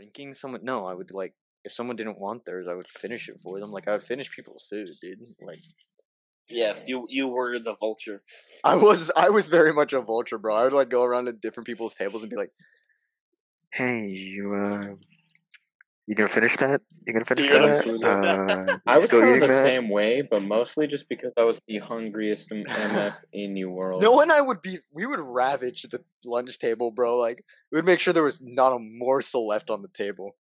drinking someone. No, I would like if someone didn't want theirs, I would finish it for them. Like I would finish people's food, dude. Like Yes, you you were the vulture. I was, I was very much a vulture, bro. I would like go around to different people's tables and be like, "Hey, you, uh, you gonna finish that? You gonna finish You gonna that? Uh, I you was still kind of eating the that?" same way, but mostly just because I was the hungriest MF in New World. No and I would be. We would ravage the lunch table, bro. Like we would make sure there was not a morsel left on the table.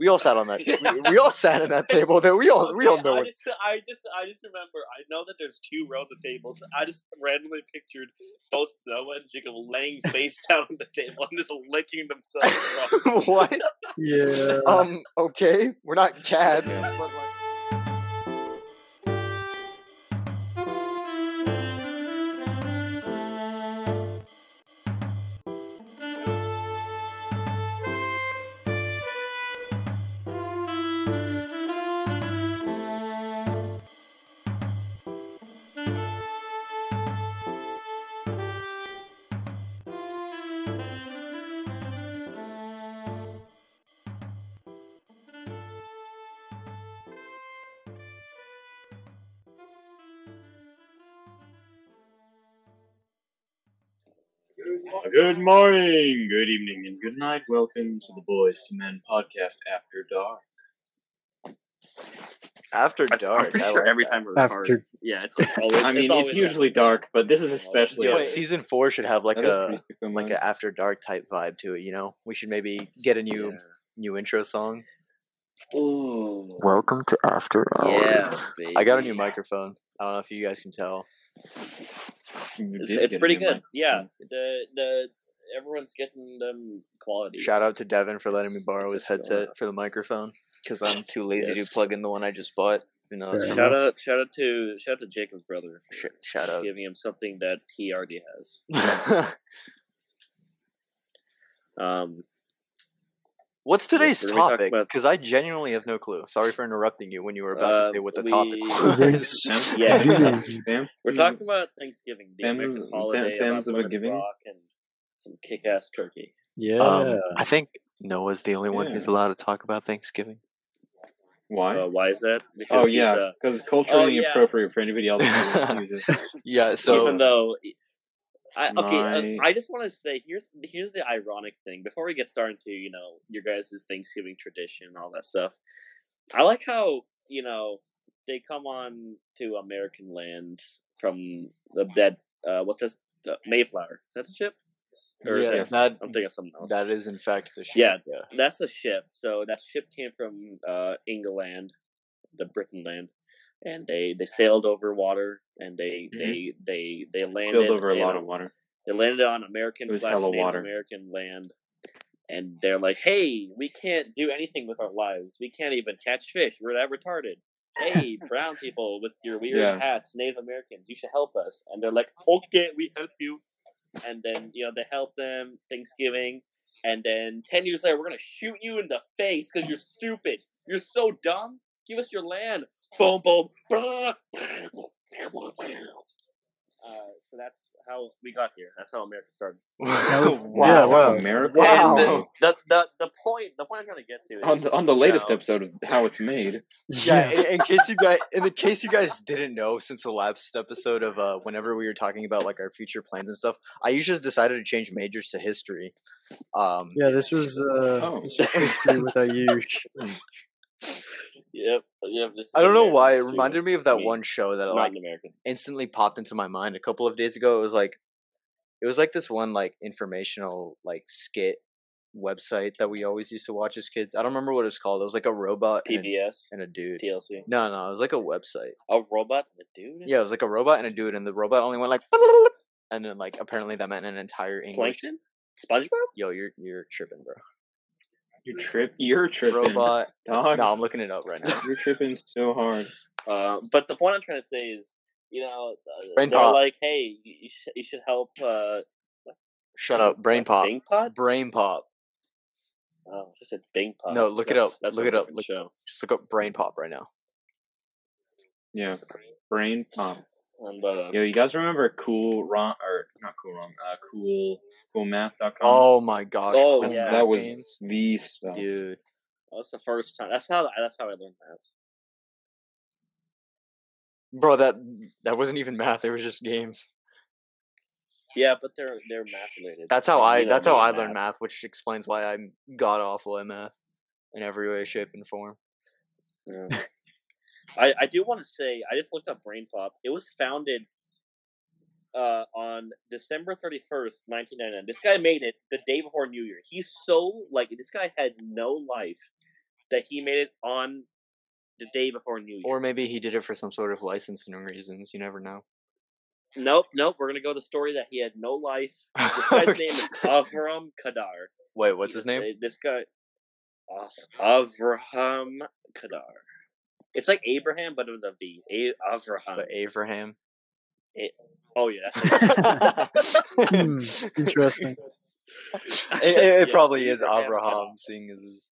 We all sat on that. we, we all sat at that table. That we all we all know. I just, I just, I just remember. I know that there's two rows of tables. I just randomly pictured both Noah and Jacob laying face down on the table and just licking themselves. Bro. what? Yeah. Um. Okay, we're not cats, but Good morning, good evening, and good night. Welcome to the Boys to Men podcast after dark. After dark. I'm pretty I sure like every that. time we record, After yeah, it's, it's always. I mean, it's, always usually dark, but this is especially. Yo, Yeah. season four should have like That is a pretty super like much. a after dark type vibe to it. You know, we should maybe get a new Yeah. new intro song. Ooh. Welcome to After Yeah, I got a new microphone. I don't know if you guys can tell. You It's, it's pretty good. mic. Yeah, the the everyone's getting them quality. Shout out to Devin for letting me borrow it's his headset for the microphone because I'm too lazy Yes. to plug in the one I just bought. You know, Fair it's- Shout out, shout out to shout out to Jacob's brother Sh- shout out. giving him something that he already has. Um, What's today's we're gonna topic? about- Because I genuinely have no clue. Sorry for interrupting you when you were about Uh, to say what the we- topic Fam- was. Yeah. we're talking about Thanksgiving, the American fam- holiday, fams about of a giving? Rock, and some kick-ass turkey. yeah. Um, I think Noah's the only one who's allowed to talk about Thanksgiving. Why? Uh, why is that? Because oh yeah, uh, because it's culturally Oh, yeah. inappropriate for anybody else to use it. Yeah, so even though I okay, uh, My- I just want to say here's here's the ironic thing before we get started to you know your guys' Thanksgiving tradition and all that stuff. I like how you know they come on to American lands from the dead. Uh, what's this? The Mayflower. Is that the ship? Or yeah, that- that I'm thinking of something else. that is in fact the ship. Yeah. yeah. That's a ship. So that ship came from uh, England, the Britain land, and they they sailed over water and they Mhm. they they they landed over a lot of water. They landed on American slash Native water. American land, and they're like, "Hey, we can't do anything with our lives. We can't even catch fish. We're that retarded." Hey, brown people with your weird Yeah. hats, Native Americans, you should help us. And they're like, "Okay, we help you." And then you know they help them Thanksgiving, and then ten years later, we're gonna shoot you in the face because you're stupid. You're so dumb. Give us your land. Boom, boom. blah. Uh, so that's how we got here. That's how America started. was- wow. yeah, wow. America. Wow. And the, the the point the point I'm trying to get to is On the, on the latest you know, episode of how it's made. Yeah, in, in case you guys, in the case you guys didn't know, since the last episode of uh, whenever we were talking about like our future plans and stuff, I usually just decided to change majors to history. Um, Yeah, this was uh, Oh. this was history with Ayush. Yep, yep. I don't know American why it reminded me of that me, one show that like American. instantly popped into my mind a couple of days ago. It was like, it was like this one like informational like skit website that we always used to watch as kids. I don't remember what it was called. It was like a robot and a, PBS, and a dude. TLC, No, no, it was like a website. a robot, and a dude. Yeah, it was like a robot and a dude, and the robot only went like, and then like apparently that meant an entire English. Plankton, SpongeBob. Yo, you're you're tripping, bro. You trip. You're tripping. Robot. Dog. no, I'm looking it up right now. You're tripping so hard. Uh, but the point I'm trying to say is, you know, uh, Brain they're pop. like, hey, you, you, sh- you should help. Uh, Shut up, brain pop. Bing pop. Brain pop. Oh, I said Bing Pod. No, look it up. That's Look it up. Look- Show. Just look up brain pop right now. Yeah. Brain pop. And, uh, Yo, you guys remember Cool Ron or not Cool Ron? Uh, cool CoolMath.com. Oh my gosh. Oh, cool yeah. that was games. the stuff. dude. that's the first time. That's how. That's how I learned math. Bro, that that wasn't even math. It was just games. Yeah, but they're they're math related. That's how You I. know That's how I and learned math, which explains why I'm god awful at math in every way, shape, and form. Yeah. I I do want to say I just looked up Brain Pop. It was founded uh, on December thirty first, nineteen ninety nine. This guy made it the day before New Year. He's so like this guy had no life that he made it on the day before New Year. Or maybe he did it for some sort of licensing reasons. You never know. nope, nope. We're gonna go to the story that he had no life. This guy's name is Avram Kadar. Wait, what's his name? This guy, uh, Avraham Kadar. It's like Abraham, but with a V. A- Avraham. So Abraham. Oh yeah, Hmm, interesting. it, it, it Yeah, probably is Abraham Abraham, seeing as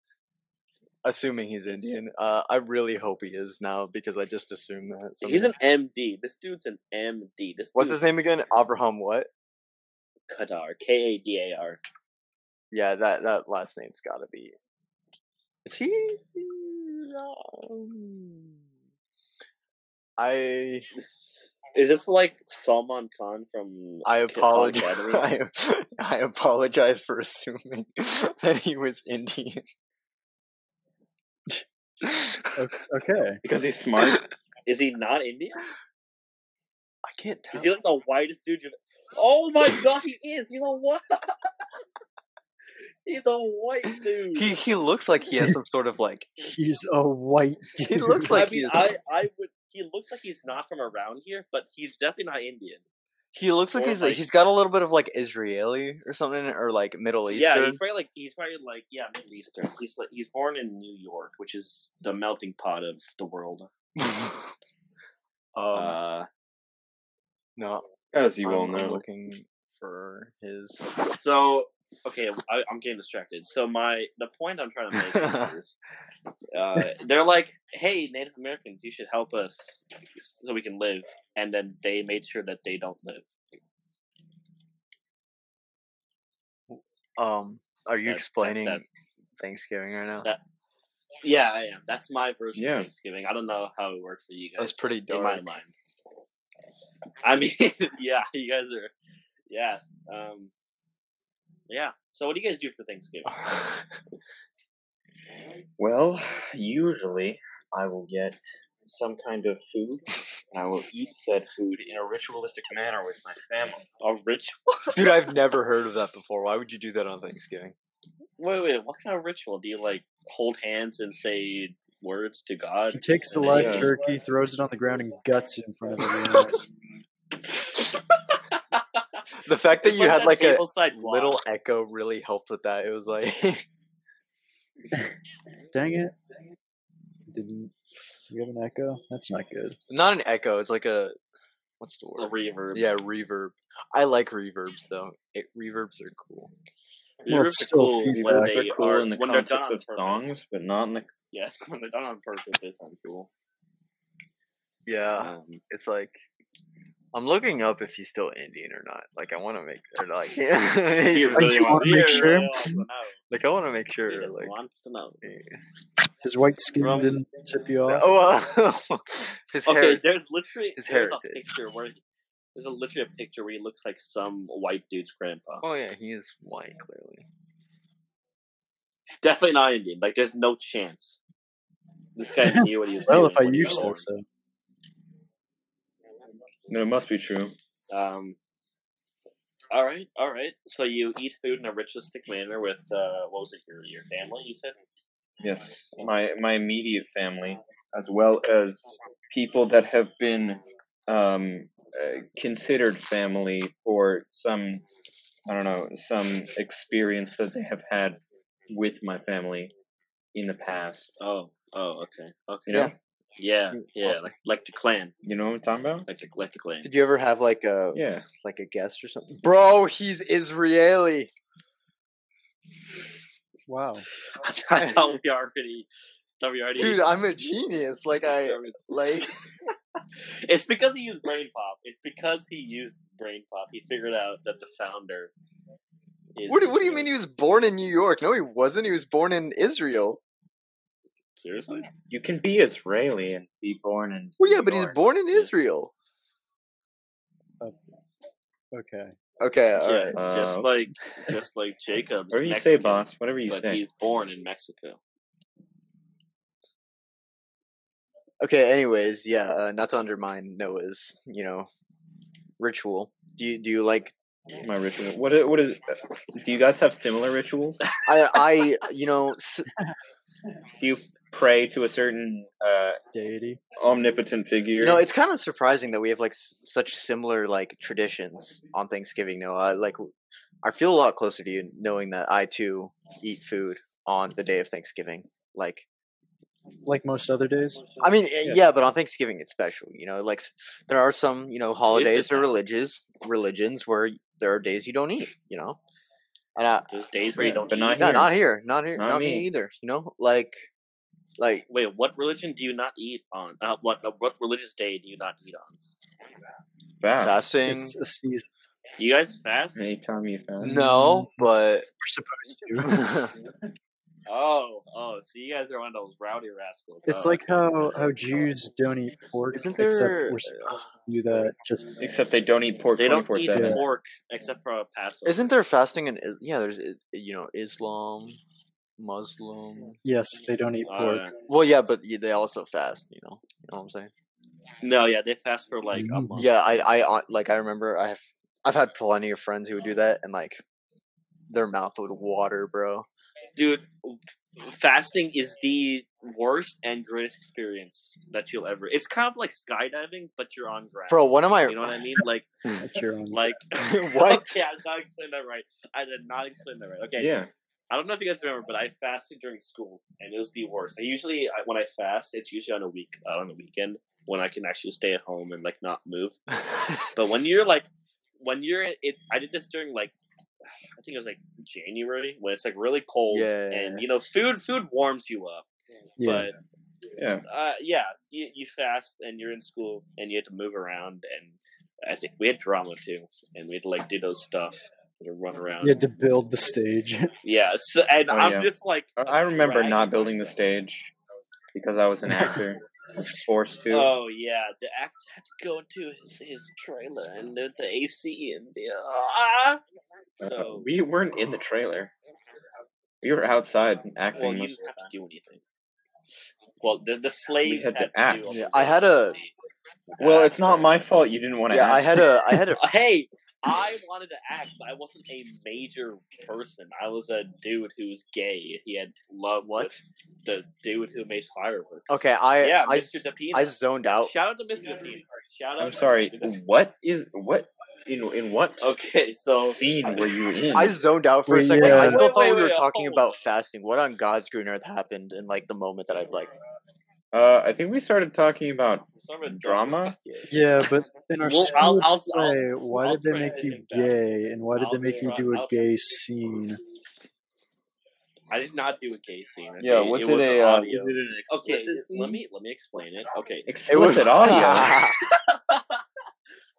assuming he's Indian. Uh, I really hope he is now because I just assumed that. He's an MD. This dude's an MD. This What's his name again? Abraham what? Kadar. K A D A R. Yeah, that that last name's got to be. Is he? Um, I Is this like Salman Khan from? I apologize. I, I apologize for assuming that he was Indian. Okay. Because he's smart. Is he not Indian? I can't tell. Is he like the whitest dude? You've... Oh my god, he is. He's a what? He's a white dude. He he looks like he has some sort of like He's a white dude. He looks like I he mean, is. I, I would. He looks like he's not from around here, but he's definitely not Indian. He looks like Or he's like- he's got a little bit of like Israeli or something, or like Middle Eastern. Yeah, Eastern. he's probably like he's probably like yeah, Middle Eastern. He's like he's born in New York, which is the melting pot of the world. um, uh, no, As you I'm, all I'm know. looking for his. so okay, I, I'm getting distracted. So my the point I'm trying to make is, uh, they're like, hey, Native Americans, you should help us so we can live, and then they made sure that they don't live. Um, are you That- that- explaining that- Thanksgiving right now? that- Yeah, I am. That's my version Yeah. of Thanksgiving. I don't know how it works for you guys. That's pretty in my mind. I mean, yeah, you guys are, yeah, um, yeah. So, what do you guys do for Thanksgiving? Well, usually I will get some kind of food, and I will eat said food in a ritualistic manner with my family. A ritual? Dude, I've never heard of that before. Why would you do that on Thanksgiving? Wait, wait. What kind of ritual do you like? Hold hands and say words to God? He takes the live Yeah. turkey, throws it on the ground, and guts it in front of everyone else. The fact that It's you had that like a tableside little echo really helped with that. It was like, Dang it! Didn't you have an echo? That's not good. not an echo. It's like a what's the word? a reverb. Yeah, reverb. I like reverbs though. It, reverbs are cool. Well, reverbs are cool when They're cool are in the when they're done on of purpose. songs, but not in the. Yes, when they're done on purpose, they sound cool. Yeah, Um, it's like I'm looking up if he's still Indian or not. Like I want to make or like he really you wanna make sure? wants to know. like I want to make sure just like wants to know. eh. His white skin From- didn't tip you off. oh uh, his Okay, hair. there's literally his there's a heritage. picture where there's a literally a picture where he looks like some white dude's grandpa. Oh yeah, he is white clearly. He's definitely not Indian. Like, there's no chance. This guy knew what he was well, doing. if I used he use was say so. No, it must be true. Um. All right, all right. So you eat food in a ritualistic manner with uh, what was it? Your your family? You said. Yes, my my immediate family, as well as people that have been um, uh, considered family for some, I don't know, some experience that they have had with my family in the past. Oh, oh, okay, okay. You know, Yeah. Yeah, yeah, Awesome. like like the clan, you know what I'm talking about? like the like the clan. Did you ever have like a Yeah. like a guest or something? Bro, he's Israeli. Wow. I thought we already WRD. Dude, I'm a genius. Like I like. It's because he used Brain Pop. It's because he used Brain Pop. He figured out that the founder. What do, what do you mean he was born in New York? No, he wasn't. He was born in Israel. Seriously? You can be Israeli and be born in. Well, yeah, but he's born in Israel. Okay. Okay, all yeah, right. Uh, just like just like Jacob's. Whatever you Mexican, say, boss. Whatever you But say. he's born in Mexico. Okay. Anyways, yeah. Uh, not to undermine Noah's, you know, ritual. Do you do you like? My ritual. What? What is? Do you guys have similar rituals? I I you know s- Do you pray to a certain uh, Deity. omnipotent figure? you know it's kind of surprising that we have like s- such similar like traditions on Thanksgiving. Noah, like I feel a lot closer to you knowing that I too eat food on the day of Thanksgiving. Like Like most other days. I mean, eh, Yeah. yeah. but on Thanksgiving it's special. You know, like there are some you know holidays or now? religions religions where there are days you don't eat. You know, and I, There's days where you don't but eat. not no, here. not here, not here, Not not, me. me. either. You know, like like Wait, what religion do you not eat on? Uh, what uh, what religious day do you not eat on? Fast. fasting. It's a season. You guys fast? Anytime you fast. No, but We're supposed to. Oh, oh, so you guys are one of those rowdy rascals. It's Oh, like how how Jews don't eat pork, Isn't except there- we're supposed to do that. Just Except they don't eat pork they don't eat four seven. pork except for a Passover. isn't there fasting in yeah? There's you know Islam, Muslim. yes, they don't eat Uh, pork. Well, yeah, but they also fast. You know, you know what I'm saying? no, yeah, they fast for like a Mm. month. Yeah, I I uh, like I remember I have I've had plenty of friends who would do that and like their mouth would water, bro. dude. Fasting is the worst and greatest experience that you'll ever. It's kind of like skydiving, but you're on ground. Bro, one of my you know what I mean? Like, That's your own. like What? Okay, I did not explain that right. I did not explain that right. Okay, Yeah. I don't know if you guys remember, but I fasted during school, and it was the worst. I usually, I, when I fast, it's usually on a week, uh, on a weekend, when I can actually stay at home and like not move. But when you're like, when you're it, I did this during like, I think it was like January when it's like really cold, Yeah. and you know, food food warms you up. yeah. But Yeah. uh, yeah, you, you fast and you're in school and you have to move around, and I think we had drama too, and we had to like do those stuff to run around. You had to build the stage. Yeah, so, and Oh, I'm yeah. just like I- I remember not building the stage because I was an actor. I was forced to. Oh yeah, the actor had to go into his his trailer and the, the AC and the ah. Uh, So we weren't in the trailer. We were outside acting. well, you didn't have to do anything. Well, the the slaves had to had to, act. do. Yeah, I had a- Well, it's not my fault you didn't want to. yeah, I had a I had a Hey, I wanted to act, but I wasn't a major person. I was a dude who was gay. He had love What? with the dude who made fireworks. okay. I yeah, I, Mr. De Pinna. I zoned out. Shout out to Mr. De Pinna. Shout out. I'm to sorry. Mr. What is what in in what Okay, so scene were you in? I zoned out for a second. yeah. I still Wait, thought wait, we were wait, uh, talking hold about fasting. What on God's green earth happened in like the moment that I like? Uh, I think we started talking about sort of drama. yeah, but in our Well, school I'll- I'll- play, why I'll did they make you transition back. gay, and why did I'll they make you do a I'll gay scene? I did not do a gay scene. Okay? Yeah, was it, was a an uh, was it an okay, explicit let me let me explain it. Okay, It was an audio.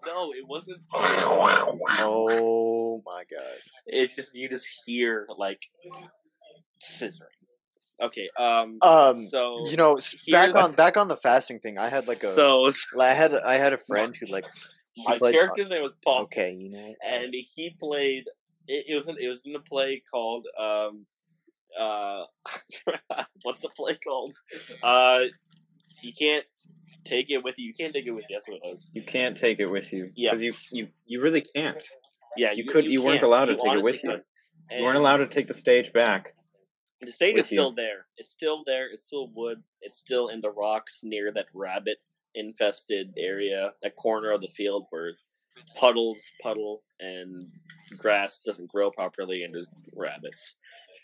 no, it wasn't. oh my god. It's just you just hear like scissoring. Okay, um, Um, so You know, back on back on the fasting thing. I had like a so I had I had a friend who like he my played. character's name was Paul. Okay, you know. and he played. It, it was in, it was in a play called um, uh, what's the play called? Uh, you can't take it with you. You can't take it with you. That's what it was. You can't take it with you. Yeah. Because you, you you really can't. Yeah, You could- you weren't can't. allowed to take it honestly with you. couldn't. You weren't allowed to take the stage back. The state is still there. It's still there. It's still wood. It's still in the rocks near that rabbit infested area, that corner of the field where puddles puddle and grass doesn't grow properly and there's rabbits.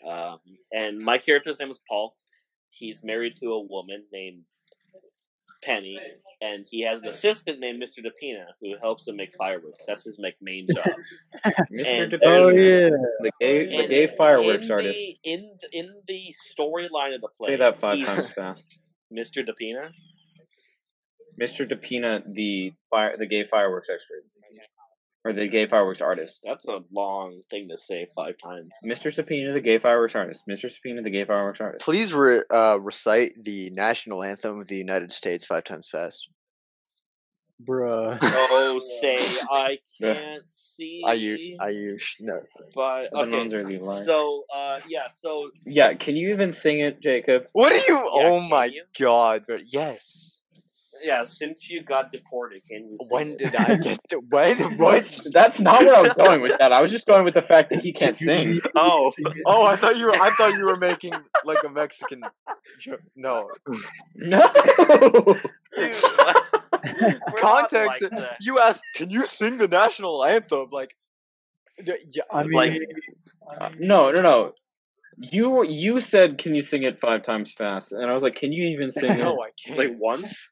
Um, and my character's name is Paul. He's married to a woman named Penny, and he has an assistant named Mr. De Pinna who helps him make fireworks. That's his like main job. Mr. De Pinna, Oh yeah. the gay, the And gay fireworks in artist. The, in the- in the storyline of the play, Say that five times fast. Mr. De Pinna. Mr. De Pinna, the fire, the gay fireworks expert, or the gay fireworks artist. That's a long thing to say five times. Mr. Subpoena, the gay fireworks artist. Mr. Subpoena, the gay fireworks artist. Please re- uh, recite the national anthem of the United States five times fast. Bruh. Oh, say I can't see. I use I use no. But okay. nuns are the line. So uh, yeah. So Yeah, can you even sing it, Jacob? What are you? Yeah, oh my you? god! But yes. Yeah. Since you got deported, can you? sing When it? did I get to? When? What? That's not where I was going with that. I was just going with the fact that he can't sing. Oh, oh! I thought you were. I thought you were making like a Mexican joke. No No. Dude, context. like you asked, "Can you sing the national anthem?" Like, yeah, I mean, Like- Uh, no, no, no. You you said, "Can you sing it five times fast?" And I was like, "Can you even sing it?" no, I can't. Like once.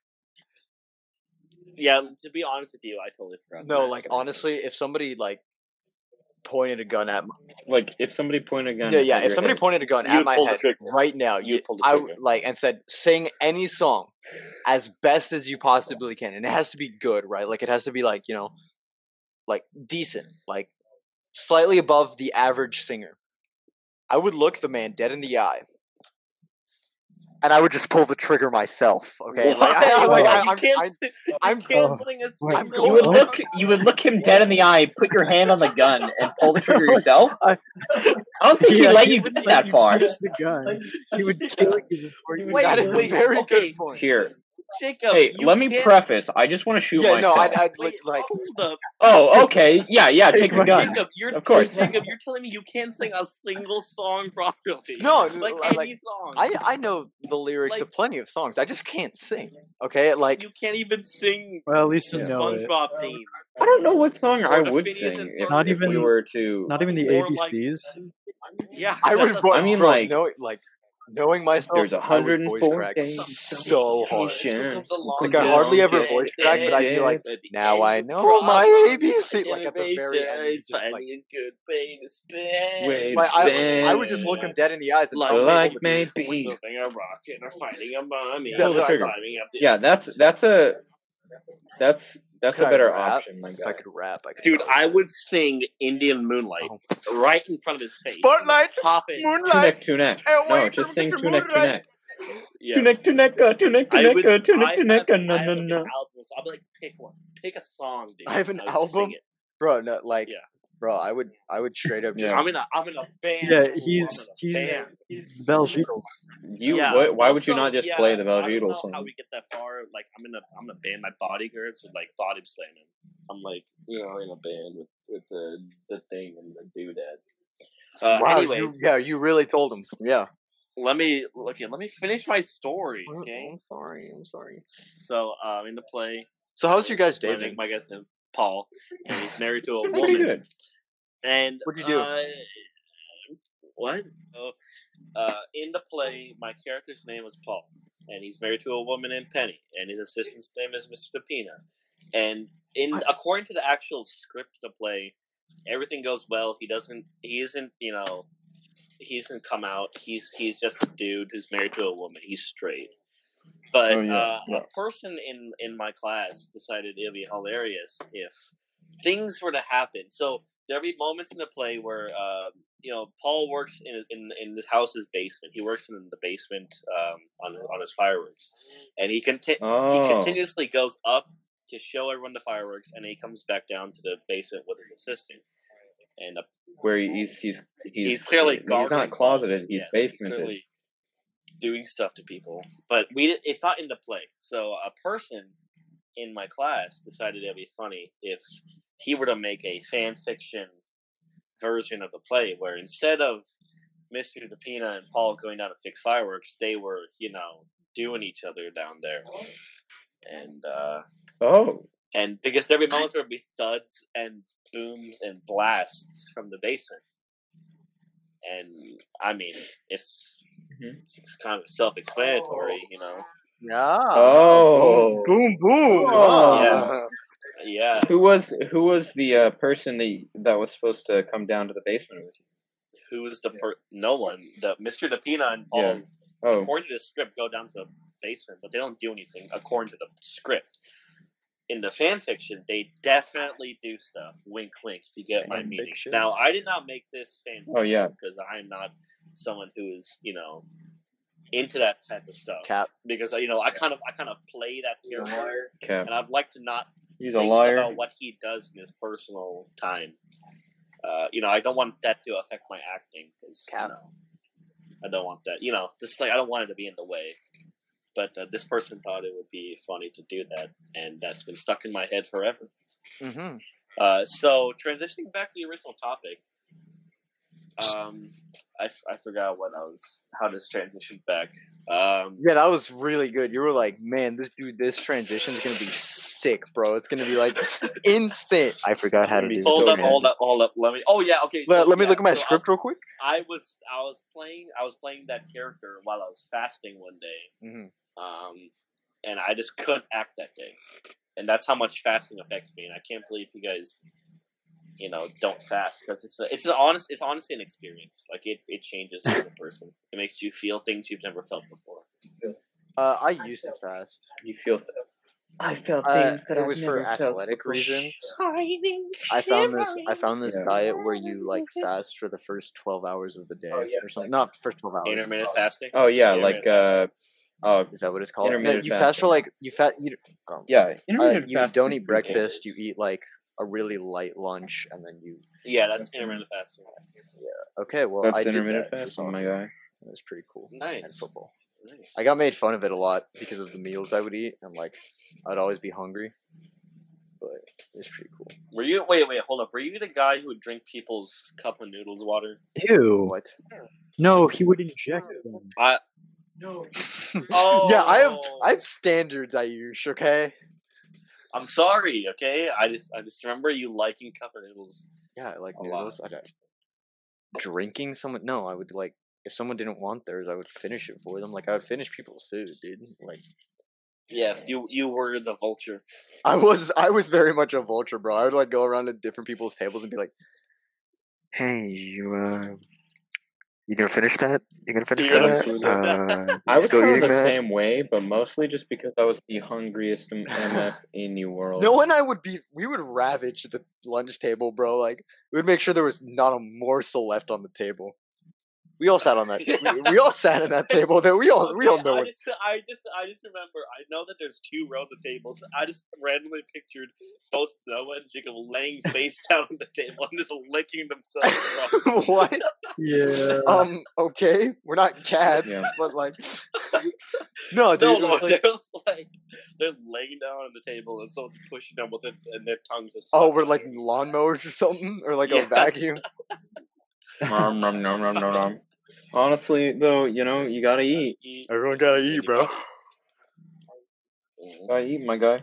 Yeah, um, to be honest with you, I totally forgot. no, that. like honestly, if somebody like pointed a gun at, my, Like if somebody pointed a gun. yeah, yeah, if somebody head- pointed a gun at my head right now, You'd you, the I trigger. like and said, sing any song as best as you possibly can, and it has to be good, right? Like it has to be like you know, like decent, like slightly above the average singer. I would look the man dead in the eye. And I would just pull the trigger myself. Okay, like, I, Why? like, I, you I'm, can't, I'm, you I'm- can't a I'm single You would look. You would look him dead in the eye, put your hand on the gun, and pull the trigger yourself. I- I don't think he'd let he you get let that you far. touch the gun. He would kill you before you. Wait, that is wait, a very okay. good point. Here, Jacob. hey, you let me can't- preface. I just want to shoot Yeah, no. I'd, I'd Wait, like, like hold up, Oh, okay. Yeah, yeah. Take Take the my gun. Jacob. You're Of course. Jacob. You're telling me you can't sing a single song properly. No, like like- any song. I I know the lyrics Like- of plenty of songs. I just can't sing. Okay, like you can't even sing Well, at least you know it. SpongeBob theme. I don't know what song Or I would Phineas sing if, Ferb. Not if we were to. Not even the Or like- ABCs. Yeah, I would. I mean, like- no, like knowing myself, There's I would voice 104 crack so hard. vacation. comes Like I hardly ever and voice crack, but I'd be like, now I of know my problem, ABC. Like at the very end, is just, like, a good way to spend. Wait. like, I, I would just look him dead in the eyes and Like, tell him, like maybe maybe. Building a rocket or fighting a mommy. Pull the or trigger. climbing up the Yeah, that's that's a that's that's Could a I better option. My if I could rap, I could. Dude, probably I would sing Indian Moonlight Oh. right in front of his face. Spotlight, Pop it. Moonlight. neck, two neck. Hey, No, just sing at the two neck, two moonlight. neck. Yeah. Two neck, two neck, two I would, uh, I have, neck, uh, I no, no, no. an album, so I'll be like, pick one. Pick a song, dude. I have an I would sing album? it. bro. No, like, Yeah. Bro, I would, I would straight up just. Yeah. I'm in a, I'm in a band. Yeah, fool. he's I'm he's in a band. Bell Beatles. You, Yeah, why, why would you not just yeah, play the I Bell don't Beatles know how we get that far. Like, I'm in a, I'm in a band. My bodyguards would like body slam him. I'm like, you know, in a band with with the the thing and the doodad. Uh, wow, anyways, you, yeah, you really told him. Yeah. let me look. Let me finish my story. Okay. I'm sorry. I'm sorry. So, um, in the play, So how's your guys' my, dating? my guy's name Paul, and he's married to a woman. And What'd you do? Uh, what? Oh, uh, in the play, my character's name is Paul, and he's married to a woman named Penny, and his assistant's name is Mr. Pina. And in according to the actual script of the play, everything goes well. He doesn't. He isn't. You know. He doesn't come out. He's he's just a dude who's married to a woman. He's straight. But Oh, yeah, uh, yeah. a person in in my class decided it'd be hilarious if things were to happen. So there'll be moments in the play where uh, you know Paul works in in in this house's basement. He works in the basement um, on on his fireworks, and he conti- he Oh, continuously goes up to show everyone the fireworks, and he comes back down to the basement with his assistant. And uh, where he's he's he's, he's, clearly he's not closeted. balls. He's Yes, basemented. clearly doing stuff to people. But we it's not in the play. So a person in my class decided it'd be funny if he were to make a fan fiction version of the play where instead of Mr. De Pinna and Paul going down to fix fireworks, they were, you know, doing each other down there. And uh Oh, and because there'd be moments where there'd be thuds and booms and blasts from the basement. And I mean, it's Mhm. it's kind of self-explanatory, you know. Yeah. Oh. Boom, boom. Oh. Ah. Yeah. Who was who was the uh, person that that was supposed to come down to the basement with you? Who was the per? No one. The Mr. De Pinna and Paul, Yeah. Oh, according to the script, go down to the basement, but they don't do anything according to the script. In the fan fiction, they definitely do stuff. Wink, wink. If you get my meaning. fiction? Now, I did not make this fan. Oh, yeah. because I'm not someone who is you know into that type of stuff. Cap. Because you know, I kind of I kind of play that character, Cap. and I'd like to not He's a liar. about what he does in his personal time. Uh, you know, I don't want that to affect my acting because you Cap. know, I don't want that. You know, just like I don't want it to be in the way. But uh, this person thought it would be funny to do that, and that's been stuck in my head forever. Mm-hmm. Uh, so transitioning back to the original topic, um, I, f- I forgot what I was how this transitioned back. Um, Yeah, that was really good. You were like, man, this dude, this transition is gonna be sick, bro. It's gonna be like insane. I forgot how to do. hold up, hold up, hold up. Let me. Oh yeah, okay. Let, so, let me yeah, look at my so script real quick. I was I was playing I was playing that character while I was fasting one day, Mhm. um, and I just couldn't act that day, and that's how much fasting affects me. And I can't believe you guys, you know, don't fast because it's a, it's an honest it's honestly an experience. Like it it changes you as a person. It makes you feel things you've never felt before. Uh, I used to fast. You feel. I felt Uh, things that it I've was for never felt athletic before. reasons. I found this. I found this Yeah. diet where you like fast for the first twelve hours of the day Oh, yeah. or something. Not first twelve hours. Intermittent fasting. Oh yeah, like uh, oh Is that what it's called? Yeah, Intermittent you fast for fasting. like you fat. You, um, yeah. uh, you don't eat breakfast. You eat like a really light lunch, and then you. Yeah, that's intermittent fasting. Yeah. Okay, well, That's I did intermittent that for fasting, soccer. my guy. That was pretty cool. And Nice. football. Nice. I got made fun of it a lot because of the meals I would eat, and like I'd always be hungry. But it's pretty cool. Were you wait wait hold up? Were you the guy who would drink people's cup of noodles water? Ew. What? No, he would inject them. I No. oh. yeah, I have. I have standards, I use. Okay. I'm sorry, okay? I just I just remember you liking cup of noodles. Yeah, I like A lot. noodles. I got drinking someone. No, I would like if someone didn't want theirs, I would finish it for them. Like I would finish people's food, dude. Like Yes, you you were the vulture. I was I was very much a vulture, bro. I would like go around to different people's tables and be like, "Hey, you uh, you gonna finish that? You gonna finish You're that? the- Uh, I you was still eating the that?" same way, but mostly just because I was the hungriest MF in the world. No and I would be. We would ravage the lunch table, bro. Like we would make sure there was not a morsel left on the table. We all sat on that. we, we all sat at that table. That we all we all know I just, I just I just remember I know that there's two rows of tables. I just randomly pictured both Noah and Jacob laying face down on the table and just licking themselves. off. what? Yeah. Um. Okay, we're not cats, Yeah. but like, no, dude. no, it no, like- there's like there's laying down on the table and someone pushing them with it and their tongues just oh, we're like there. lawnmowers or something, or like a vacuum. nom, nom, nom, nom, nom, nom. Honestly, though, you know, you gotta eat. Eat. Everyone gotta eat, bro. Gotta eat, my guy.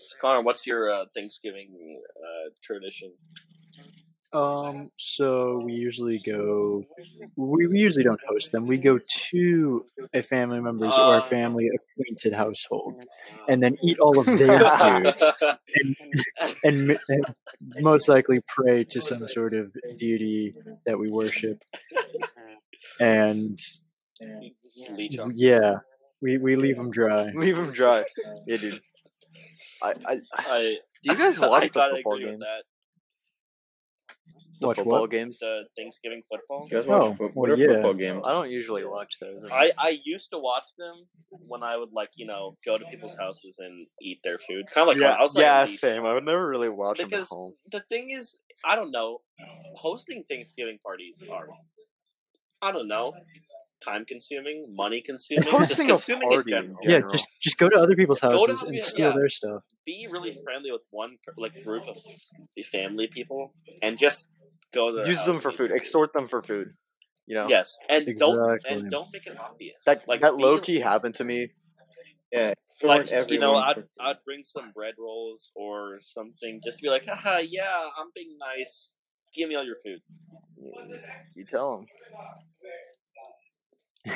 So, Connor, what's your uh, Thanksgiving uh, tradition? Um, so we usually go. We, we usually don't host them. We go to a family member's or a family acquainted household, and then eat all of their food, and, m- and most likely pray to some sort of deity that we worship. And yeah, we we leave them dry. Leave them dry. Yeah, dude. I, I, I I, do you guys watch I the football agree with games? That. The Watch football what? games. The Thanksgiving football. You guys watch Oh, fo- well, what are yeah. football games? I don't usually watch those. I, I used to watch them when I would like you know go to people's houses and eat their food. Kind of like yeah, I was like yeah, a same. I would never really watch them at because home. the thing is, I don't know, hosting Thanksgiving parties are, I don't know, time consuming, money consuming, just Hosting a consuming in party. general. Yeah, just just go to other people's houses other and people- steal yeah. their stuff. Be really friendly with one like group of family people and just go to Use them for food. Extort them for food. You know. Yes, and don't and don't make it obvious. That like that be- low key happened to me. Yeah. like you know I'd, food. I'd bring some bread rolls or something just to be like haha yeah i'm being nice give me all your food You tell them.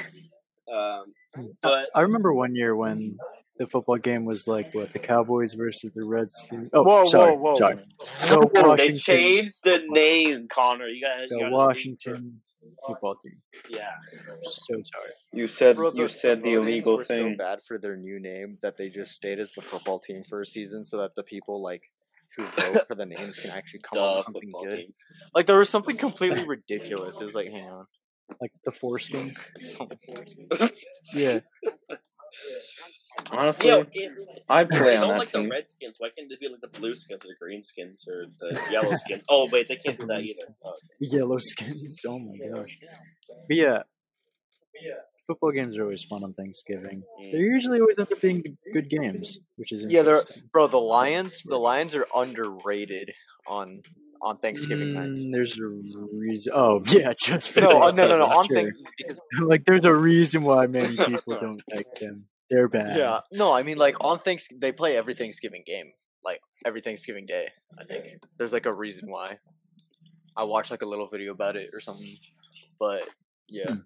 Um, but I remember one year when the football game was like what the Cowboys versus the Redskins. Oh, Whoa, whoa, sorry, whoa. sorry. Go they changed the name, Connor. You got The Washington football team. Yeah. So sorry. You said Bro, you said the votings illegal were thing. so bad for their new name that they just stayed as the football team for a season, so that the people like who vote for the names can actually come up with something good. team. Like there was something completely ridiculous. It was like, hang on, Like the foreskins. Yeah. Honestly, Yo, if, I play you on don't that like team. the red skins, why can't they be like the blue skins or the green skins or the yellow skins? Oh wait, they can't do that either. Oh, Yellow skins. Oh my gosh. But yeah. Football games are always fun on Thanksgiving. They mm. usually always end up being good games, which is Yeah, they're- bro, the Lions, the Lions are underrated on on Thanksgiving nights. Mm, There's a reason. Oh yeah, just No, uh, no, no, no. On sure. Thank because like there's a reason why many people don't like them. They're bad. yeah, no, I mean like on Thanks they play every Thanksgiving game, like every Thanksgiving day. I think there's like a reason why. I watched like a little video about it or something, but yeah,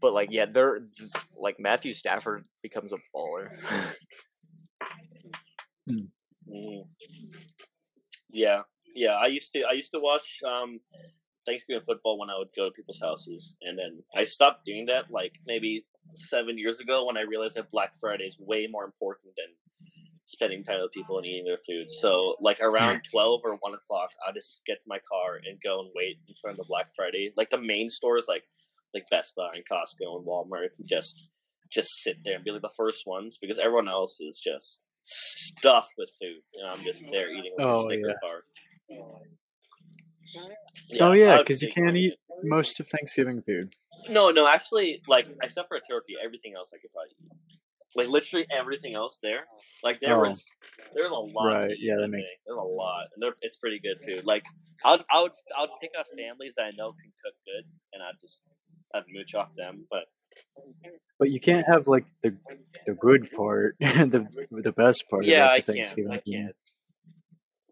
but like yeah, they're like Matthew Stafford becomes a baller. Mm. Yeah, yeah. I used to I used to watch um, Thanksgiving football when I would go to people's houses, and then I stopped doing that like maybe seven years ago when I realized that Black Friday is way more important than spending time with people and eating their food. So like around twelve or one o'clock, I just get in my car and go and wait in front of Black Friday, like the main stores, like like Best Buy and Costco and Walmart, and just just sit there and be like the first ones because everyone else is just stuffed with food, and I'm just mm. there eating like a Oh, Snickers yeah. bar. oh yeah, oh, because you can't eat most of Thanksgiving food. No, no, actually, like except for a turkey, everything else I could probably eat. Like literally everything else there, like there Oh. was there's a lot. Right, yeah, that makes- day. there's a lot, and they're, it's pretty good too. Like I'd I would I would pick out families that I know can cook good, and I'd just I'd mooch off them. But But you can't have like the the good part, the the best part. yeah, about I the can't, I can't.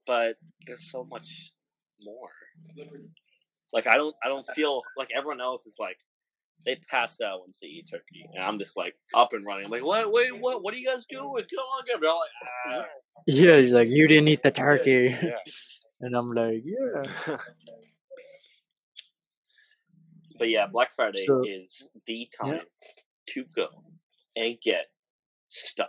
But there's so much more. Like I don't I don't feel like everyone else is like they pass out once they eat turkey, and I'm just like up and running. I'm like, what? Wait, what? What are you guys doing? Come on, get They're all like, ah. Yeah, he's like, you didn't eat the turkey, yeah. and I'm like, yeah. But yeah, Black Friday So- is the time to go and get stuff.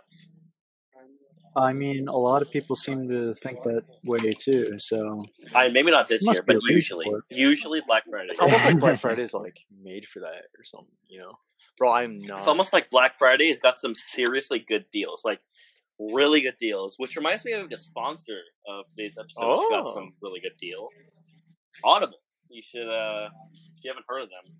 I mean, a lot of people seem to think that way too. So I maybe not this year, but usually, for it. usually Black Friday. It's almost like Black Friday is like made for that or something, you know. Bro, I'm not. It's almost like Black Friday has got some seriously good deals, like really good deals. Which reminds me of the sponsor of today's episode. Which got Oh. some really good deal. Audible. You should, uh, if you haven't heard of them,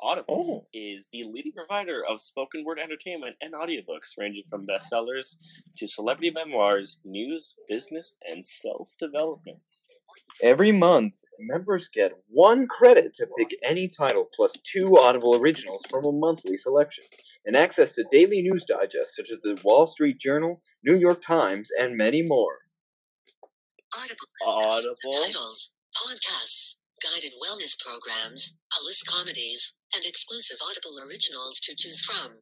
Audible Oh, is the leading provider of spoken word entertainment and audiobooks, ranging from mm. bestsellers to celebrity memoirs, news, business, and self development. every month, members get one credit to pick any title plus two Audible originals from a monthly selection, and access to daily news digests such as the Wall Street Journal, New York Times, and many more. Audible, Audible? titles, podcasts, guided wellness programs, a list comedies, and exclusive Audible originals to choose from.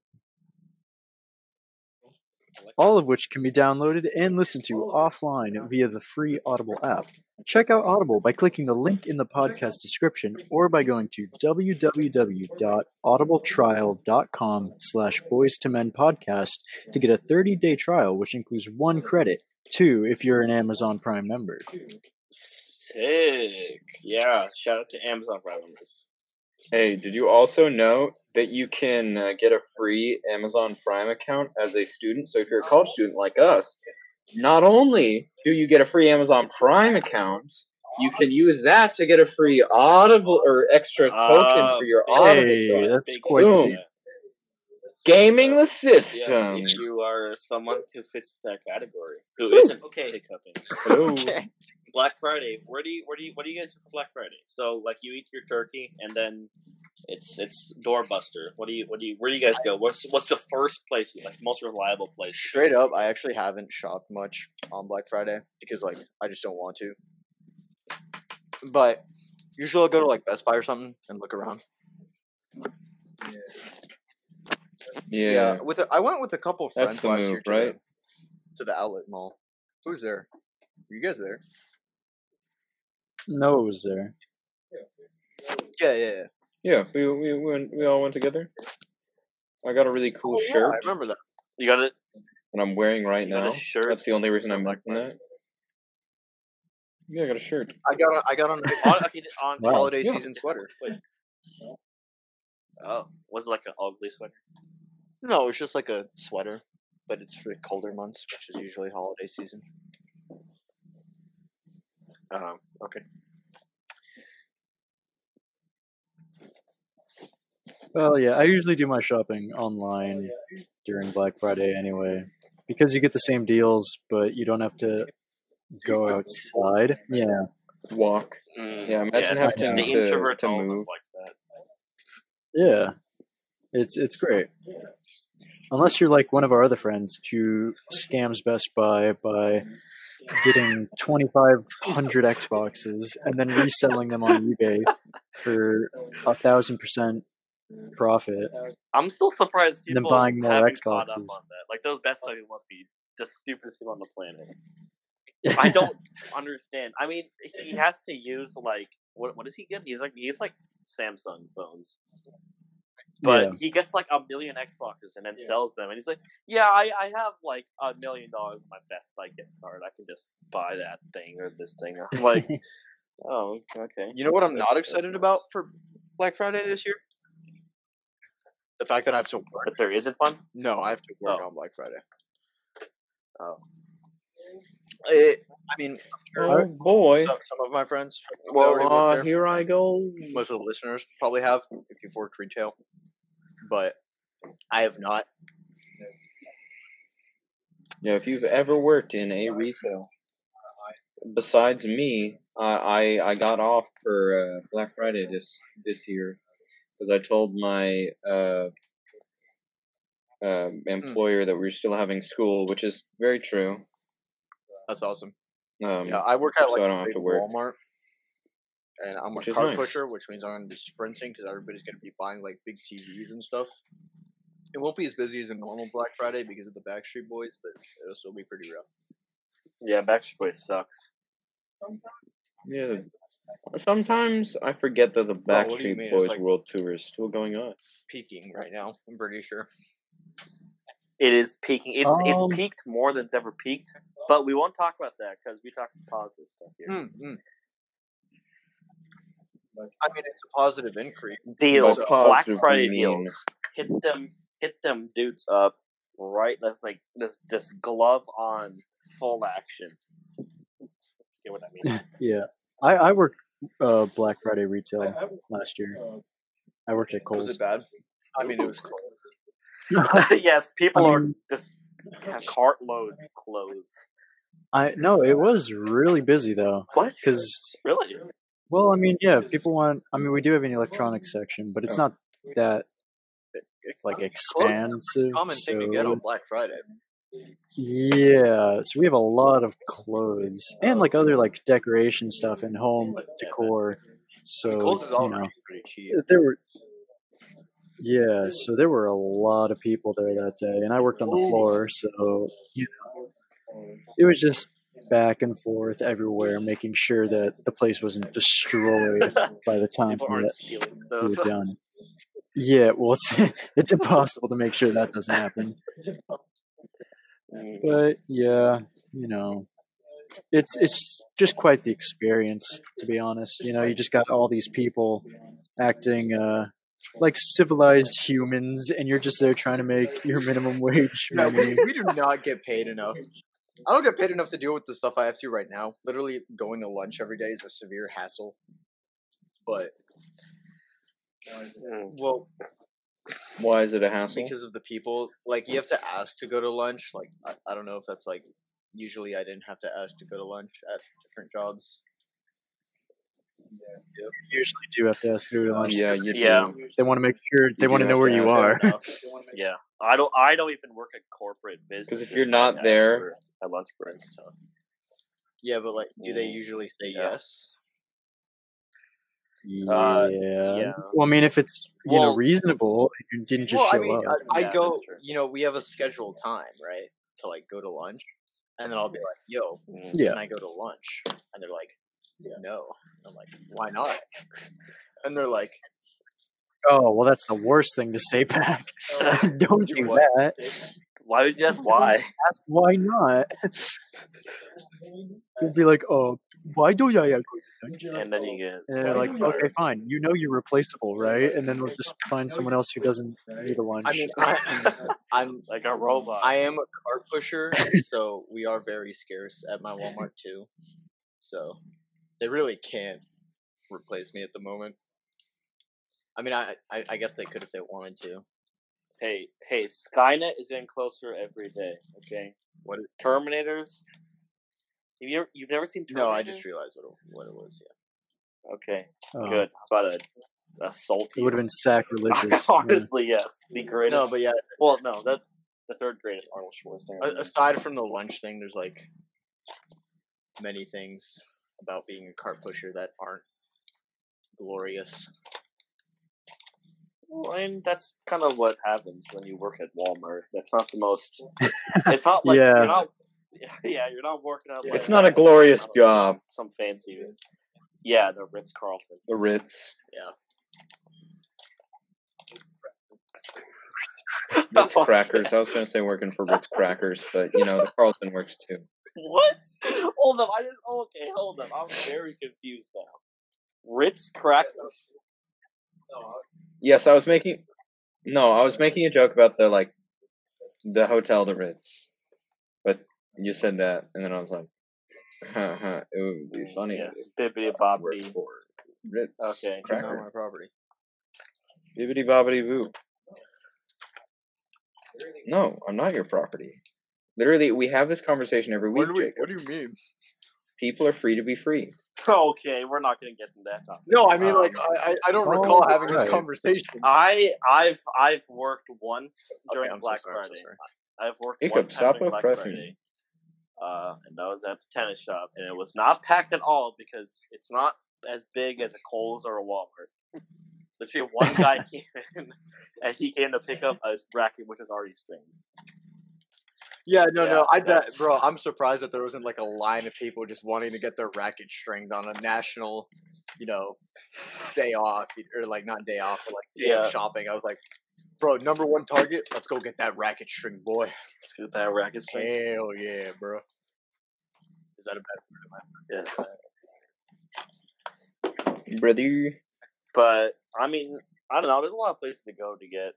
all of which can be downloaded and listened to offline via the free Audible app. Check out Audible by clicking the link in the podcast description or by going to www.audibletrial.com slash boys to men podcast to get a 30-day trial which includes one credit, two if you're an Amazon Prime member. Sick. Yeah, shout out to Amazon Prime members. Hey, did you also know that you can uh, get a free Amazon Prime account as a student? So if you're a college student like us, not only do you get a free Amazon Prime account, you can use that to get a free Audible or extra token Ah, for your Audible. Hey, sub. that's big quite the Boom. deal. Gaming the Yeah, system. if you are someone who fits that category, who isn't okay hiccuping. Hello. okay. Black Friday, where do you where do you what do you guys do for Black Friday? So like you eat your turkey and then it's it's doorbuster. What do you what do you where do you guys go? What's what's the first place you like most reliable place? Straight up, I actually haven't shopped much on Black Friday because like I just don't want to. But usually I'll go to like Best Buy or something and look around. Yeah, Yeah. with a, I went with a couple of That's friends the last move, year to, right? the, to the outlet mall. Who's there? Were you guys there? Noah was there. Yeah, yeah, yeah. Yeah, we we we, went, we all went together. I got a really cool Oh, yeah, shirt I remember that. You got it. that I'm wearing right now. a shirt That's the only reason I'm Black missing that. Yeah, I got a shirt. I got on, I got on on, on Wow. holiday Yeah. season sweater. Wait. Oh, was it like an ugly sweater? No, it's just like a sweater, but it's for colder months, which is usually holiday season. Um, okay. Well, yeah, I usually do my shopping online during Black Friday anyway, because you get the same deals, but you don't have to go outside. Yeah, Walk. Mm, Yeah, imagine yes, having the to- introvert to all of us move. likes that. yeah, it's it's great. Unless you're like one of our other friends who scams Best Buy by getting 2,500 Xboxes and then reselling them on eBay for a thousand percent profit. I'm still surprised And then people buying more haven't caught up on Xboxes. that. Like those Best people must be the stupidest people on the planet. I don't understand. I mean, he has to use like what? What does he get? He's like he's like Samsung phones, but Yeah. he gets like a million Xboxes and then sells them, and he's like, "Yeah, I, I have like a million dollars in my Best Buy gift card. I can just buy that thing or this thing." I'm like, "Oh, okay." You know what I'm That's- not excited nice. about for Black Friday this year? The fact that I have to work. But there isn't one. No, I have to work Oh. on Black Friday. Oh, It, I mean, Oh boy. some, some of my friends Well, already uh, there. here I go. Most of the listeners probably have if you've worked retail, but I have not. Yeah, if you've ever worked in a retail, besides me, I I, I got off for uh, Black Friday this this year because I told my uh, uh, employer that we are still having school, which is very true. That's awesome. Um, Yeah, I work at so like I a don't have big to work. Walmart, and I'm a Which is car nice. pusher, which means I'm going to be sprinting because everybody's going to be buying like big TVs and stuff. It won't be as busy as a normal Black Friday because of the Backstreet Boys, but it'll still be pretty rough. yeah, Backstreet Boys sucks. yeah. Sometimes I forget that the Well, what do you Backstreet mean? It's Boys like- World Tour is still going on. Peaking right now, I'm pretty sure. It is peaking. It's Um, it's peaked more than it's ever peaked. But we won't talk about that because we talk positive stuff here. Mm, mm. I mean, it's a positive increase. Deals, By Black Friday deals. Hit them, hit them dudes up right. That's like this, this glove on full action. You know what I mean? Yeah, I I worked uh, Black Friday retail last year. I worked at Was Kohl's. it bad? I mean, it was cold. yes, people I are mean- just cartloads of clothes. I no, it was really busy though, What? because Really? well, I mean, yeah, people want. I mean, we do have an electronics section, but it's oh. not that eh, like expansive. Common thing to get on Black Friday. Yeah, so we have a lot of clothes and like other like decoration stuff and home decor. So you know, eh, there were yeah, so there were a lot of people there that day, and I worked on the floor, so you know, it was just back and forth everywhere, making sure that the place wasn't destroyed by the time that we were done. Yeah, well, it's it's impossible to make sure that doesn't happen. But yeah, you know, it's it's just quite the experience, to be honest. You know, you just got all these people acting uh, like civilized humans, and you're just there trying to make your minimum wage No, we, we do not get paid enough. I don't get paid enough to deal with the stuff I have to right now. Literally, going to lunch every day is a severe hassle. But Mm. well, Why is it a hassle? because of the people, like you have to ask to go to lunch. Like I, I don't know if that's like usually I didn't have to ask to go to lunch at different jobs. You usually do have to ask to go to lunch. yeah, you Yeah. do. They want to make sure they want to know where you are. Yeah, I don't. I don't even work at corporate business. 'Cause if you're not there- at lunch breaks. That's tough. Yeah, but like, do they Mm. usually say Yeah. yes? Yeah. yeah. Well, I mean, if it's you know reasonable, you didn't just well, show I mean, up. I, I Yeah, go. You know, we have a scheduled time, right, to like go to lunch, and then I'll be like, "Yo, Mm. Yeah. can I go to lunch?" And they're like, "No." I'm like, "Why not?" And they're like, oh well, that's the worst thing to say back. Oh, don't Do do what? that. Why would you ask why? Ask why not. They'd be like, "Oh, why do I have lunch?" And then you get. And they're like, "Okay, fine. You know you're replaceable, right?" And then we'll just find someone else who doesn't need a lunch. "I mean, I, I'm like a robot. I am a cart pusher, so we are very scarce at my Walmart too. So they really can't replace me at the moment. I mean, I I, I guess they could if they wanted to. Hey, hey, Skynet is getting closer every day. Okay. What? Terminators. Have you ever, you've never seen Terminator? No, I just realized what it, what it was. Yeah. Okay, Oh, good. I was about to assault It would have been sacrilegious. yeah. Honestly, yes, the greatest. No, but yeah. Well, no, that the third greatest Arnold Schwarzenegger. Aside from the lunch thing, there's like many things about being a cart pusher that aren't glorious. Well, I mean, that's kind of what happens when you work at Walmart. That's not the most. It's not like Yeah. you're not. Yeah, you're not working out. It's not a glorious don't know, job. Some fancy. Yeah, the Ritz Carlton. The Ritz. Yeah. Ritz crackers. I was gonna say working for Ritz crackers, but you know the Carlton works too. What? Hold up! I didn't. Okay, hold up. I'm very confused now. Ritz crackers. Yes, I was making. No, I was making a joke about the like, the hotel, the Ritz, but you said that, and then I was like, huh, huh, it would be funny. Yes, if bibbity I worked bobbity. for Ritz. Okay. Not Cracker. my property. Bibbity bobbity boo. No, I'm not your property. Literally, we have this conversation every week. What do we? What do you mean? People are free to be free. Okay, we're not gonna get into that topic. No, I mean Um, like I I- I don't oh, recall having this conversation. I I've I've worked once during I'm so Black sorry, I'm so Friday. I've worked Jacob, one time stop during Black oppressing Friday. Uh, and that was at the tennis shop, and it was not packed at all because it's not as big as a Kohl's or a Walmart. Literally, one guy came in, and he came to pick up a racket which was already stringed. Yeah, no, Yeah, no. I bet, bro. I'm surprised that there wasn't like a line of people just wanting to get their racket stringed on a national, you know, day off or like not day off, but like day Yeah. shopping. I was like, bro, number one target. Let's go get that racket string, boy. Let's get that racket stringed. Hell yeah, bro. Is that a bad word? Yes, Brother. but I mean, I don't know. There's a lot of places to go to get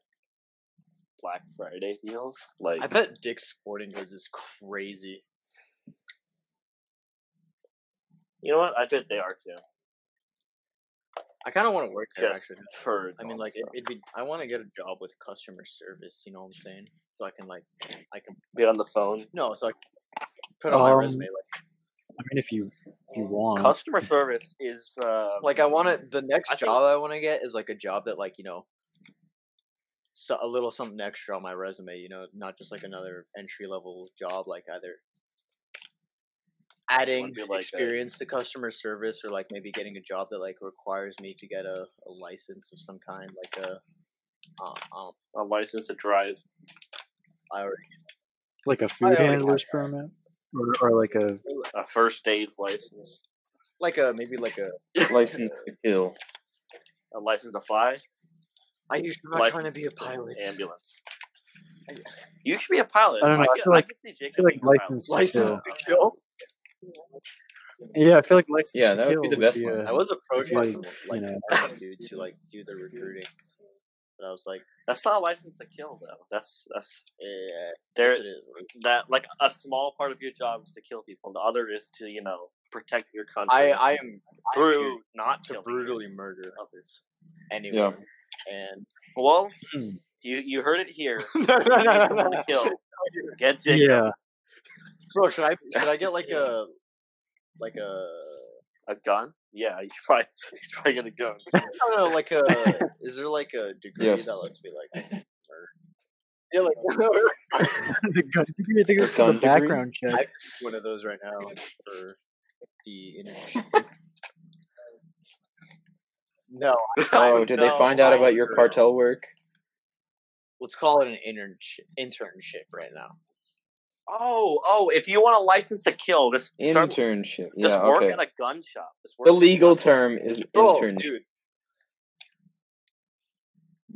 Black Friday deals. Like, I bet Dick's Sporting Goods is crazy. you know what? I bet they are too. I kind of want to work there Just actually. for I mean, like it, it'd be. I want to get a job with customer service. You know what I'm saying? So I can like, I can be on the phone. no, so I can put on my Um, resume like. I mean, if you if you want, Customer service is uh, like I want to the next I think- job I want to get is like a job that like you know so a little something extra on my resume you know not just like another entry level job like either adding be like a- experience to customer service or like maybe getting a job that like requires me to get a, a license of some kind like a um, um a license to drive. I already like a food handler's permit, or, or like a A first aid license, like a maybe like a License to kill. a license to fly, I used to not trying to be a pilot ambulance. You should be a pilot. I don't know, I can, feel like- can see I feel like being a pilot. license to license kill. to kill Yeah, I feel like license Yeah, to that would be the best be one. a- I was approached by like, some you like know. Russian dudes who like do the recruiting but I was like That's not a license to kill, though. That's that's yeah there. yes, it is. That like a small part of your job is to kill people. The other is to you know protect your country I I am through not to killing brutally murder others. anyone. And Well, Hmm. you you heard it here. no, no, no, no, no. kill. Get Jacob. Yeah, Bro, should I should I get like a like a A gun? Yeah, you should probably you should probably get a gun. no no like a is there like a degree Yes. that lets me like murder? Yeah, like the gun degree. I think it's gun called a background check. I one of those right now for the industry. No, Oh, did they find out I about your heard. cartel work? let's call it an internship. Internship right now. Oh, oh! If you want a license to kill, this. Internship. Just Yeah, work okay. at a gun shop. Just work The legal gun shop. term is Oh, internship. dude.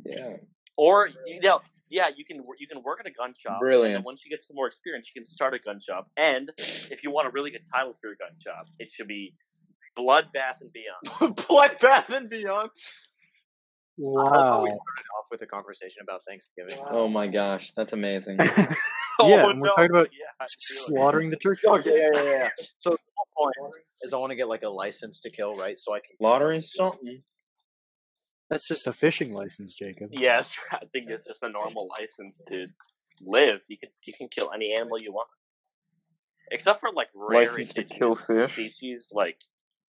Yeah. Or you know, yeah, you can you can work at a gun shop. Brilliant. then once you get some more experience, you can start a gun shop. And if you want a really good title for your gun shop, it should be Bloodbath and Beyond. Bloodbath and Beyond. Wow. love how we started off with a conversation about Thanksgiving. Oh my gosh, that's amazing. Oh, yeah, oh, we're talking about yeah, I feel it. Slaughtering the turkey. Oh, yeah, yeah, yeah, yeah. So the whole point is I want to get like a license to kill, right? So I can Slaughtering something. That's just a fishing license, Jacob. Yes, I think it's just a normal license to live. You can you can kill any animal you want, except for like rare License to kill fish? species, like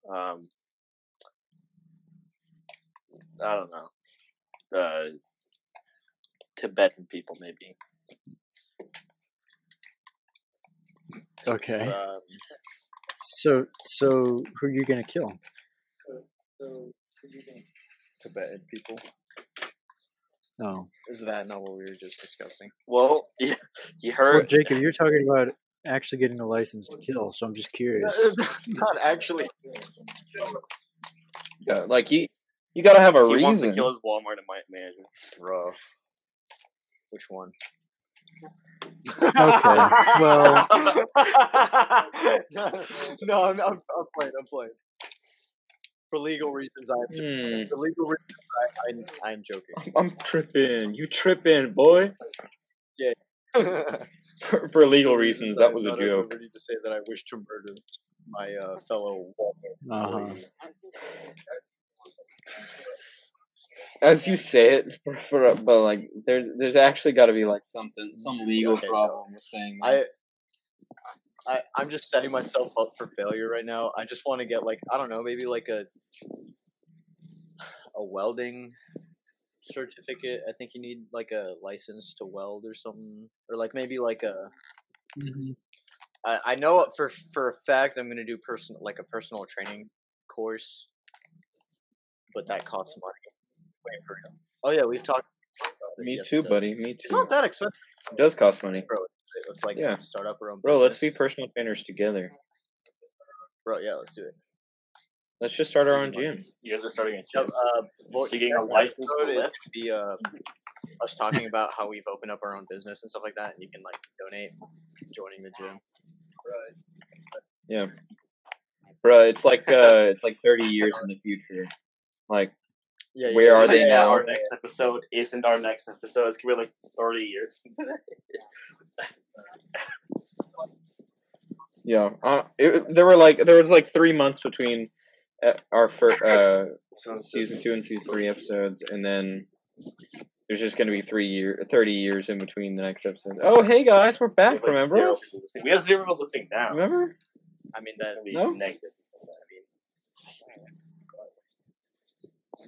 um, I don't know, uh, Tibetan people maybe. Okay. Um, So, so who are you gonna kill? Tibetan people. Oh, Is that not what we were just discussing? Well, you, you well, heard Jacob, you're talking about actually getting a license to kill. So I'm just curious. not actually. Yeah, like you, you gotta have a he wants to reason. kill his Walmart and ma- manager. Bro. Which one? Okay, well- no, I'm, I'm, I'm playing. I'm playing. For legal reasons, I'm Hmm, for legal reasons. I, I, I'm joking. I'm tripping. You tripping, boy? For For, for legal reasons, that was a joke. liberty to say that I wish to murder my uh, fellow Walmart Uh huh. As you say it, for, for but like there's there's actually got to be like something, some legal Okay, no. problem with saying that. I, I, I'm just setting myself up for failure right now. I just want to get like I don't know, maybe like a a welding certificate. I think you need like a license to weld or something, or like maybe like a. hmm I, I know for for a fact I'm gonna do personal like a personal training course, but that costs money. Wait for real. Oh yeah, we've talked. about it. Me Yes, too, it buddy. Me too. It's too. not that expensive. It does cost money, Let's like Yeah. start up our own. bro. Let's be personal trainers together. Bro, yeah, let's do it. Let's just start our own gym. You guys are starting a Yep, gym. uh, vo- So you're getting a license to episode lift? gonna Be uh, us talking about how we've opened up our own business and stuff like that, and you can like donate, joining the gym. Right. Yeah, bro. It's like uh, it's like thirty years in the future. Like Yeah, yeah, Where yeah, are they yeah, now? Our next episode isn't our next episode. It's gonna be like thirty years. Yeah, uh, it, there were like there was like three months between uh, our first uh, season two and season three episodes, and then there's just gonna be three year, thirty years in between the next episode. Oh, hey guys, we're back. have, like, Remember zero us? people listening. We have zero people listening now. Remember? I mean It's that. gonna be No? negative. I mean,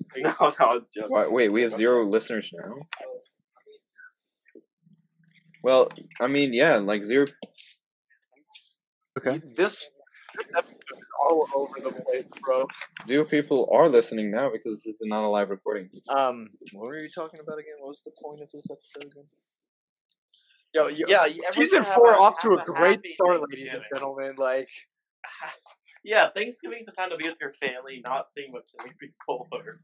No, no, I'm joking. Why, wait, we have zero listeners now. Well, I mean, yeah, like zero. Okay. this this episode is all over the place, bro. Zero people are listening now because this is not a live recording. Um, what were you talking about again? What was the point of this episode again? Yo, yo Yeah, season four a- off to a a great start, ladies and gentlemen. Like, Yeah, Thanksgiving's the time to be with your family, not think about killing people or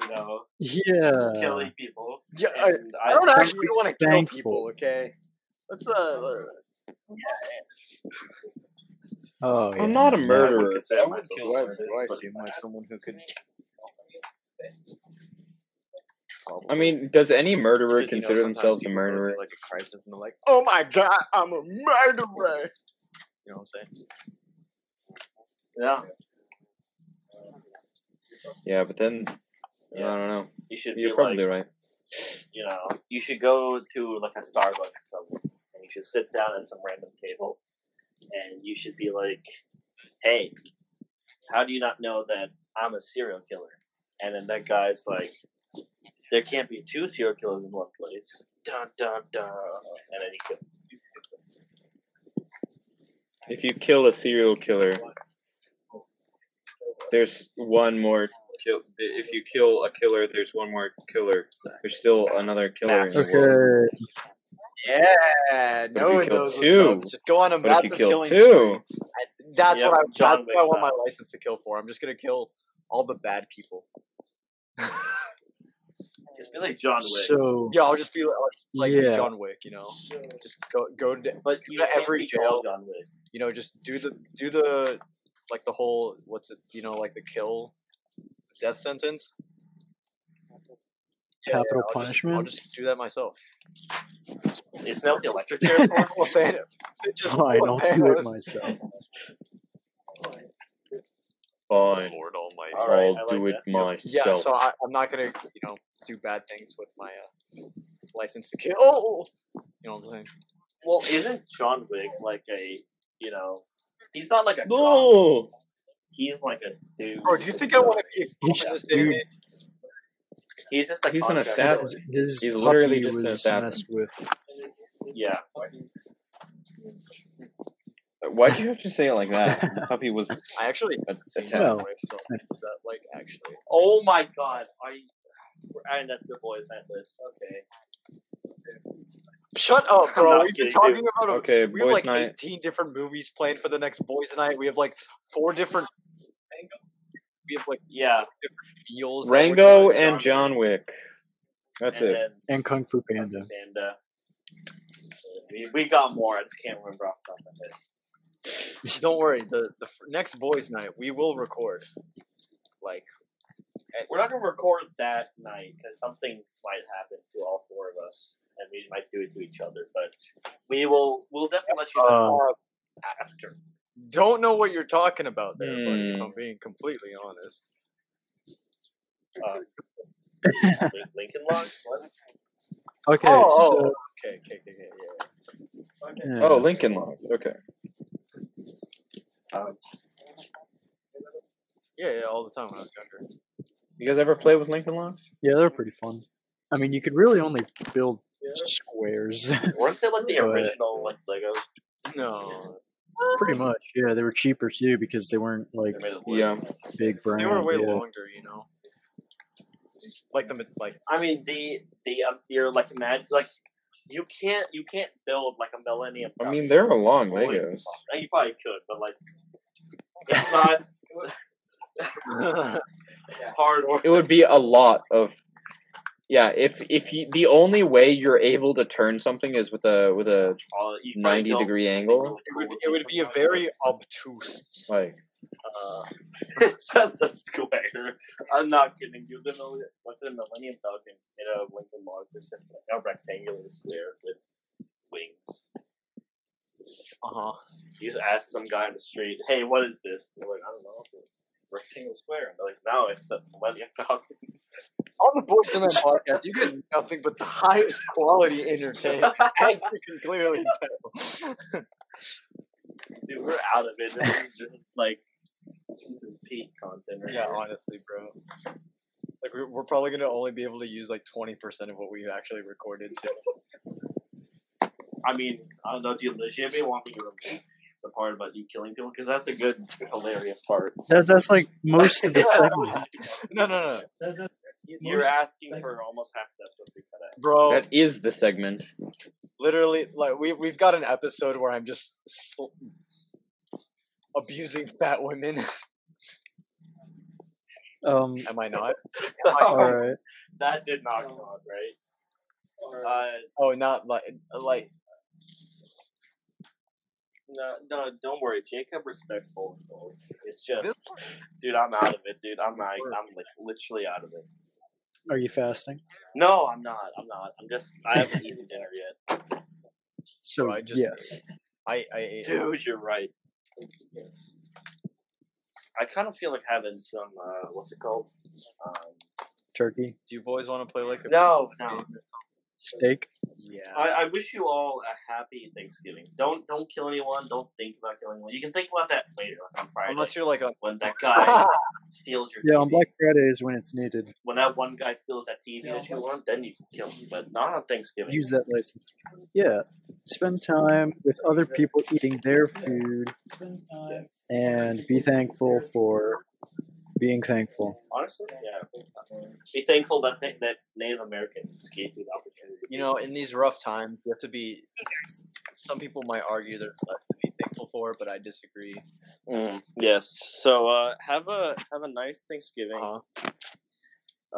you know Yeah. killing people. yeah, I, And I don't Some actually want to kill people. Okay, let's uh. Oh, yeah. I'm not a murderer. would consider I wouldn't myself kill Do I, do I seem like someone who could? I mean, does any murderer Because, you know, consider themselves a people go through, murderer? Like a crisis, and they're like, "Oh my god, I'm a murderer." You know what I'm saying? Yeah, Yeah, but then I don't know. you should You're be probably like, right. you know, you should go to like a Starbucks somewhere, and you should sit down at some random table, and you should be like, "Hey, how do you not know that I'm a serial killer?" And then that guy's like, "There can't be two serial killers in one place." Dun dun dun, and then he kills. If you kill a serial killer, there's one more kill. If you kill a killer, there's one more killer. There's still another killer in the world. Okay. Yeah, no one knows two- what's up. Just go on a But if you massive kill killing two, spree. I- That's Yep, what I. John That's what I Wick want my license to kill for. I'm just gonna kill all the bad people. Just be like John Wick. So yeah, I'll just be like, like Yeah. John Wick. You know, just go go to but you to every jail. John Wick. you know just do the do the like the whole what's it you know like the kill death sentence. Yeah, Capital I'll just- I'll just do that myself. Isn't that what the electric chair is for? well, Thanos, just fine, I'll well, do it myself. fine. Lord Almighty. All right, I'll like do it that. myself. Yeah, so I, I'm not gonna, you know, do bad things with my uh, license to kill. You know what I'm saying? Well, isn't John Wick like a, you know, he's not like a cop. no. He's like a dude. Bro, do you think I want to be a cop He's just day and dude. age? He's just a He's an assassin. His, his He's literally just an was assassin. messed with. Yeah. Uh, why'd you have to say it like that? Puppy was I actually a, had the same. Well, so that like actually? Oh my god. I. We're adding that to the boys' night list. Okay. Shut up, bro. We've been kidding, talking about a, Okay, we have like night. 18 different movies planned for the next boys' night. We have like four different. We have like Yeah. meals. that Rango trying to and John Wick. That's and it. then And Kung Fu Panda. and uh, we, we got more. I just can't remember off the top of my head. Don't worry. The the next boys' night we will record. Like We're not gonna record that night because something might happen to all four of us, and we might do it to each other. But we will. We'll definitely let you know uh, after. don't know what you're talking about there, buddy. If Hmm. I'm being completely honest. Uh, Lincoln Logs. Okay, oh, so oh, okay, okay, okay, yeah, yeah. yeah. Oh, Lincoln Logs. Okay. Um, Yeah, yeah, all the time when I was younger. You guys ever play with Lincoln Logs? yeah, they're pretty fun. I mean, you could really only build squares, weren't they like the Go original like Legos? No, pretty much. Yeah, they were cheaper too because they weren't like They're made of wood. Yeah. big brand. they were way yeah. longer, you know. Like the ma- like I mean, the the um, you're like imagine like you can't you can't build like a Millennium. I mean, they're a long Legos. You probably could, but like it's not hard work. It would be a lot of. Yeah, if if you, the only way you're able to turn something is with a with a Uh, 90 degree angle, it would it would be a very obtuse. like Uh, it's just a square. I'm not kidding. You literally went to the Millennium Falcon in a Lincoln Log. It's just like a rectangular square with wings. uh huh. You just ask some guy in the street, "Hey, what is this?" They're like, "I don't know." Rectangle square. And they're like, "No, it's the Millennium Falcon." On the Boys and Men podcast, you get nothing but the highest quality entertainment, as you can clearly tell. Dude, we're out of it. This is just like this is peak content. Right yeah, here. honestly, bro. Like we're, we're probably gonna only be able to use like twenty percent of what we've actually recorded too. I mean, I don't know. Do you legitimately want me to remove the part about you killing people? Because that's a good, hilarious part. That's that's like most of the segment. No, no, no, You're asking for almost half the episode to cut out. bro. that is the segment. literally like we we've got an episode where I'm just sl- abusing fat women. Um, Am I not? all right. that did not come out right. Uh, Oh, not like like no, no, don't worry. Jacob respects bowling balls. It's just, this. dude, I'm out of it, dude. I'm not. I'm like literally out of it. Are you fasting? No, I'm not. I'm not. I'm just. I haven't eaten dinner yet. So I just yes. I I ate. Dude, you're right. I kind of feel like having some. Uh, what's it called? Um, Turkey, Do you boys want to play like a no, game no. Or something? steak. Yeah. I, I wish you all a happy Thanksgiving. Don't don't kill anyone. Don't think about killing anyone. You can think about that later, like on Friday, Unless you're like a when that guy steals your Yeah, on Black Friday is when it's needed. when that one guy steals that TV that you want, then you can kill him. But not on Thanksgiving. Use that license. Yeah, spend time with other people eating their food Yes. and be thankful for being thankful. Honestly, yeah. Be thankful that th- that Native Americans gave you the opportunity. You know, in these rough times, you have to be. Some people might argue there's less to be thankful for, but I disagree. Mm, yes. So uh, have a have a nice Thanksgiving. Uh-huh.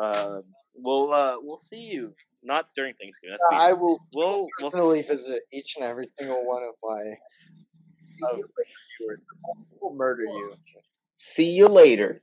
Uh, we'll uh, we'll see you not during Thanksgiving. That's I will We'll we'll visit each and every single one of my of my viewers. Will murder you. See you later.